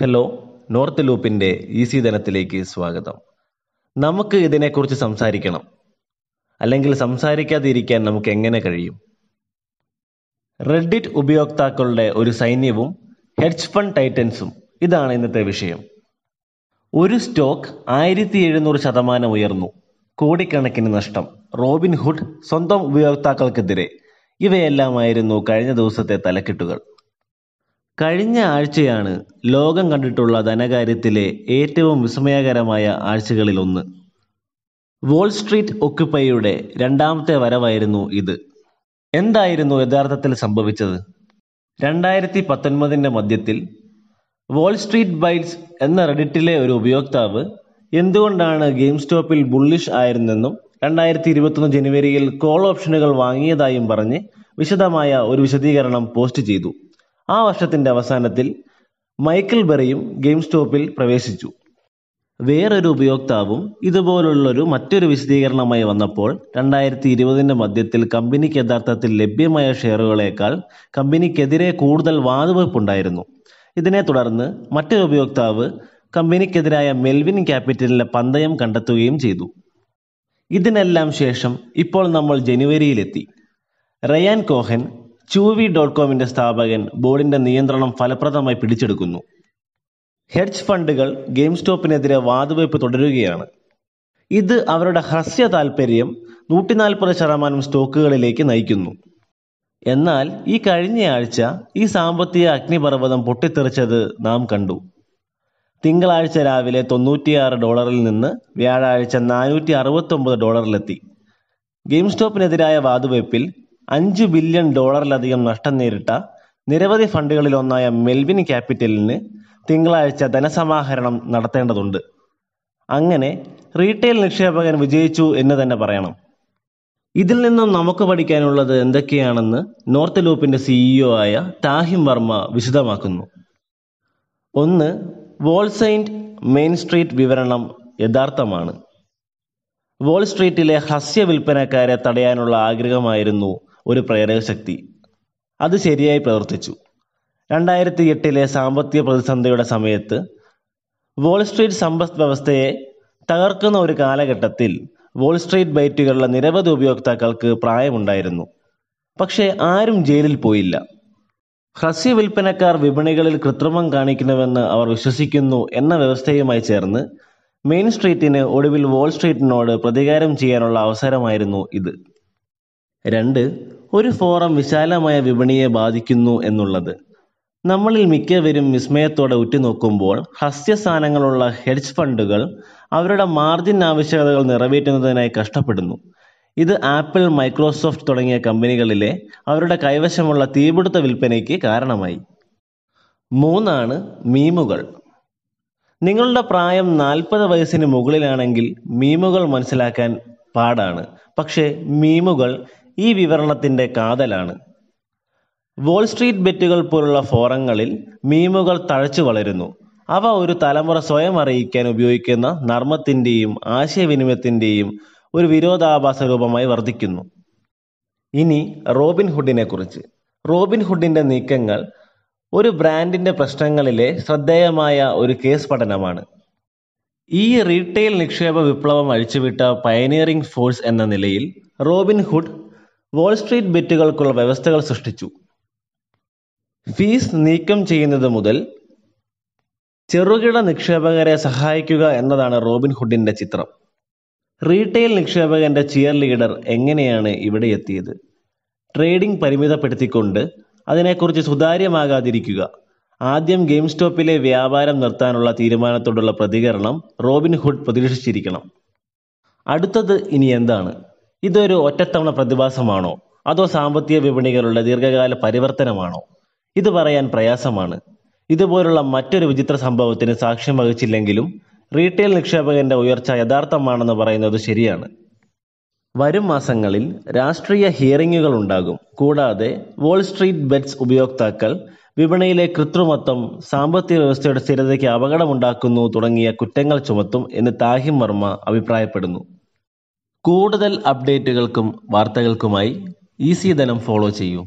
Hello north ലൂപ്പിന്റെ easy ധനത്തിലേക്ക് സ്വാഗതം. നമുക്ക് ഇതിനെക്കുറിച്ച് സംസാരിക്കണം. അല്ലെങ്കിൽ സംസാരിക്കാതിരിക്കാൻ നമുക്ക് എങ്ങനെ കഴിയും? റെഡിറ്റ് ഉപയോക്താക്കളുടെ ഒരു സൈന്യവും ഹെഡ്ജ് ഫണ്ട് ടൈറ്റൻസും ഇതാണ് ഇന്നത്തെ വിഷയം. ഒരു സ്റ്റോക്ക് ആയിരത്തി എഴുന്നൂറ് ശതമാനം ഉയർന്നു. കോടിക്കണക്കിന് നഷ്ടം. റോബിൻഹുഡ് സ്വന്തം ഉപയോക്താക്കൾക്കെതിരെ. ഇവയെല്ലാമായിരുന്നു കഴിഞ്ഞ ദിവസത്തെ തലക്കെട്ടുകൾ. കഴിഞ്ഞ ആഴ്ചയാണ് ലോകം കണ്ടിട്ടുള്ള ധനകാര്യത്തിലെ ഏറ്റവും വിസ്മയകരമായ ആഴ്ചകളിലൊന്ന് വോൾ സ്ട്രീറ്റ് ഒക്കുപ്പൈയുടെ രണ്ടാമത്തെ വരവായിരുന്നു ഇത്. എന്തായിരുന്നു യഥാർത്ഥത്തിൽ സംഭവിച്ചത്? രണ്ടായിരത്തി പത്തൊൻപതിന്റെ മധ്യത്തിൽ വോൾ സ്ട്രീറ്റ് ബൈറ്റ്സ് എന്ന റെഡിറ്റിലെ ഒരു ഉപയോക്താവ് എന്തുകൊണ്ടാണ് ഗെയിം സ്റ്റോപ്പിൽ ബുള്ളിഷ് ആയിരുന്നെന്നും രണ്ടായിരത്തി ഇരുപത്തൊന്ന് ജനുവരിയിൽ കോൾ ഓപ്ഷനുകൾ വാങ്ങിയതായും പറഞ്ഞ് വിശദമായ ഒരു വിശദീകരണം പോസ്റ്റ് ചെയ്തു. ആ വർഷത്തിന്റെ അവസാനത്തിൽ മൈക്കിൾ ബെറിയും ഗെയിം സ്റ്റോപ്പിൽ പ്രവേശിച്ചു. വേറൊരു ഉപയോക്താവും ഇതുപോലുള്ളൊരു മറ്റൊരു വിശദീകരണമായി വന്നപ്പോൾ രണ്ടായിരത്തി ഇരുപതിന്റെ മധ്യത്തിൽ കമ്പനിക്ക് യഥാർത്ഥത്തിൽ ലഭ്യമായ ഷെയറുകളേക്കാൾ കമ്പനിക്കെതിരെ കൂടുതൽ വാതുവെപ്പുണ്ടായിരുന്നു ഇതിനെ തുടർന്ന് മറ്റൊരു ഉപയോക്താവ് കമ്പനിക്കെതിരായ മെൽവിൻ ക്യാപിറ്റലിലെ പന്തയം കണ്ടെത്തുകയും ചെയ്തു. ഇതിനെല്ലാം ശേഷം ഇപ്പോൾ നമ്മൾ ജനുവരിയിലെത്തി. റയാൻ കോഹൻ ചൂവി ഡോട്ട് കോമിന്റെ സ്ഥാപകൻ ബോർഡിന്റെ നിയന്ത്രണം ഫലപ്രദമായി പിടിച്ചെടുക്കുന്നു. ഹെഡ്ജ് ഫണ്ടുകൾ ഗെയിം സ്റ്റോപ്പിനെതിരെ വാതുവയ്പ് തുടരുകയാണ്. ഇത് അവരുടെ ഹ്രസ്യ താൽപ്പര്യം നൂറ്റിനാൽപ്പത് ശതമാനം സ്റ്റോക്കുകളിലേക്ക് നയിക്കുന്നു. എന്നാൽ ഈ കഴിഞ്ഞയാഴ്ച ഈ സാമ്പത്തിക അഗ്നിപർവതം പൊട്ടിത്തെറിച്ചത് നാം കണ്ടു. തിങ്കളാഴ്ച രാവിലെ തൊണ്ണൂറ്റിയാറ് ഡോളറിൽ നിന്ന് വ്യാഴാഴ്ച നാനൂറ്റി അറുപത്തൊമ്പത് ഡോളറിലെത്തി. ഗെയിം സ്റ്റോപ്പിനെതിരായ വാതുവയ്പിൽ അഞ്ച് ബില്യൺ ഡോളറിലധികം നഷ്ടം നേരിട്ട നിരവധി ഫണ്ടുകളിലൊന്നായ മെൽവിൻ ക്യാപിറ്റലിന് തിങ്കളാഴ്ച ധനസമാഹരണം നടത്തേണ്ടതുണ്ട്. അങ്ങനെ റീറ്റെയിൽ നിക്ഷേപകൻ വിജയിച്ചു എന്ന് തന്നെ പറയണം. ഇതിൽ നിന്നും നമുക്ക് പഠിക്കാനുള്ളത് എന്തൊക്കെയാണെന്ന് നോർത്ത് ലൂപ്പിന്റെ സിഇഒ ആയ താഹിം വർമ്മ വിശദമാക്കുന്നു. ഒന്ന് വോൾസൈൻഡ് മെയിൻ സ്ട്രീറ്റ് വിവരണം യഥാർത്ഥമാണ്. വോൾ സ്ട്രീറ്റിലെ ഹസ്യ വിൽപ്പനക്കാരെ തടയാനുള്ള ആഗ്രഹമായിരുന്നു ഒരു പ്രേരകശക്തി അത് ശരിയായി പ്രവർത്തിച്ചു. രണ്ടായിരത്തി എട്ടിലെ സാമ്പത്തിക പ്രതിസന്ധിയുടെ സമയത്ത് വോൾസ്ട്രീറ്റ് സമ്പദ് വ്യവസ്ഥയെ തകർക്കുന്ന ഒരു കാലഘട്ടത്തിൽ വോൾസ്ട്രീറ്റ് ബൈറ്റുകളുടെ നിരവധി ഉപയോക്താക്കൾക്ക് പ്രായമുണ്ടായിരുന്നു. പക്ഷേ ആരും ജയിലിൽ പോയില്ല. ഹ്രസ്യ വിൽപ്പനക്കാർ വിപണികളിൽ കൃത്രിമം കാണിക്കണമെന്ന് അവർ വിശ്വസിക്കുന്നു എന്ന വ്യവസ്ഥയുമായി ചേർന്ന് മെയിൻ സ്ട്രീറ്റിന് ഒടുവിൽ വോൾ സ്ട്രീറ്റിനോട് പ്രതികാരം ചെയ്യാനുള്ള അവസരമായിരുന്നു ഇത്. രണ്ട് ഒരു ഫോറം വിശാലമായ വിപണിയെ ബാധിക്കുന്നു എന്നുള്ളത്. നമ്മളിൽ മിക്കവരും വിസ്മയത്തോടെ ഉറ്റുനോക്കുമ്പോൾ ഹസ്യസ്ഥാനങ്ങളുള്ള ഹെഡ്ജ് ഫണ്ടുകൾ അവരുടെ മാർജിൻ ആവശ്യകതകൾ നിറവേറ്റുന്നതിനായി കഷ്ടപ്പെടുന്നു. ഇത് ആപ്പിൾ മൈക്രോസോഫ്റ്റ് തുടങ്ങിയ കമ്പനികളിലെ അവരുടെ കൈവശമുള്ള തീപിടുത്ത വിൽപ്പനയ്ക്ക് കാരണമായി. മൂന്നാണ് മീമുകൾ. നിങ്ങളുടെ പ്രായം നാൽപ്പത് വയസ്സിന് മുകളിലാണെങ്കിൽ മീമുകൾ മനസ്സിലാക്കാൻ പാടാണ്. പക്ഷേ മീമുകൾ ഈ വിവരണത്തിന്റെ കാതലാണ്. വോൾ സ്ട്രീറ്റ് ബെറ്റുകൾ പോലുള്ള ഫോറങ്ങളിൽ മീമുകൾ തഴച്ചു വളരുന്നു. അവ ഒരു തലമുറ സ്വയം അറിയിക്കാൻ ഉപയോഗിക്കുന്ന നർമ്മത്തിന്റെയും ആശയവിനിമയത്തിന്റെയും ഒരു വിരോധാഭാസ രൂപമായി വർദ്ധിക്കുന്നു. ഇനി റോബിൻ ഹുഡിനെ കുറിച്ച്. റോബിൻ ഹുഡിന്റെ നീക്കങ്ങൾ ഒരു ബ്രാൻഡിന്റെ പ്രശ്നങ്ങളിലെ ശ്രദ്ധേയമായ ഒരു കേസ് പഠനമാണ്. ഈ റീറ്റെയിൽ നിക്ഷേപ വിപ്ലവം അഴിച്ചുവിട്ട പയനിയറിംഗ് ഫോഴ്സ് എന്ന നിലയിൽ റോബിൻ ഹുഡ് വോൾ സ്ട്രീറ്റ് ബെറ്റുകൾക്കുള്ള വ്യവസ്ഥകൾ സൃഷ്ടിച്ചു. ഫീസ് നീക്കം ചെയ്യുന്നത് മുതൽ ചെറുകിട നിക്ഷേപകരെ സഹായിക്കുക എന്നതാണ് റോബിൻ ഹുഡിന്റെ ചിത്രം. റീറ്റെയിൽ നിക്ഷേപകന്റെ ചിയർ ലീഡർ എങ്ങനെയാണ് ഇവിടെ എത്തിയത്? ട്രേഡിംഗ് പരിമിതപ്പെടുത്തിക്കൊണ്ട് അതിനെക്കുറിച്ച് സുതാര്യമാകാതിരിക്കുക. ആദ്യം ഗെയിം സ്റ്റോപ്പിലെ വ്യാപാരം നിർത്താനുള്ള തീരുമാനത്തോടുള്ള പ്രതികരണം റോബിൻഹുഡ് പ്രതീക്ഷിച്ചിരിക്കണം. അടുത്തത് ഇനി എന്താണ്? ഇതൊരു ഒറ്റത്തവണ പ്രതിഭാസമാണോ? അതോ സാമ്പത്തിക വിപണികളുടെ ദീർഘകാല പരിവർത്തനമാണോ? ഇത് പറയാൻ പ്രയാസമാണ്. ഇതുപോലുള്ള മറ്റൊരു വിചിത്ര സംഭവത്തിന് സാക്ഷ്യം വഹിച്ചില്ലെങ്കിലും റീറ്റെയിൽ നിക്ഷേപകന്റെ ഉയർച്ച യഥാർത്ഥമാണെന്ന് പറയുന്നത് ശരിയാണ്. വരും മാസങ്ങളിൽ രാഷ്ട്രീയ ഹിയറിങ്ങുകൾ ഉണ്ടാകും കൂടാതെ വോൾ സ്ട്രീറ്റ് ബെറ്റ്സ് ഉപയോക്താക്കൾ വിപണിയിലെ കൃത്രിമത്വം സാമ്പത്തിക വ്യവസ്ഥയുടെ സ്ഥിരതയ്ക്ക് അപകടമുണ്ടാക്കുന്നു തുടങ്ങിയ കുറ്റങ്ങൾ ചുമത്തും എന്ന് താഹിം വർമ്മ അഭിപ്രായപ്പെടുന്നു. കൂടുതൽ അപ്ഡേറ്റുകൾക്കും വാർത്തകൾക്കുമായി ഈസി ധനം ഫോളോ ചെയ്യൂ.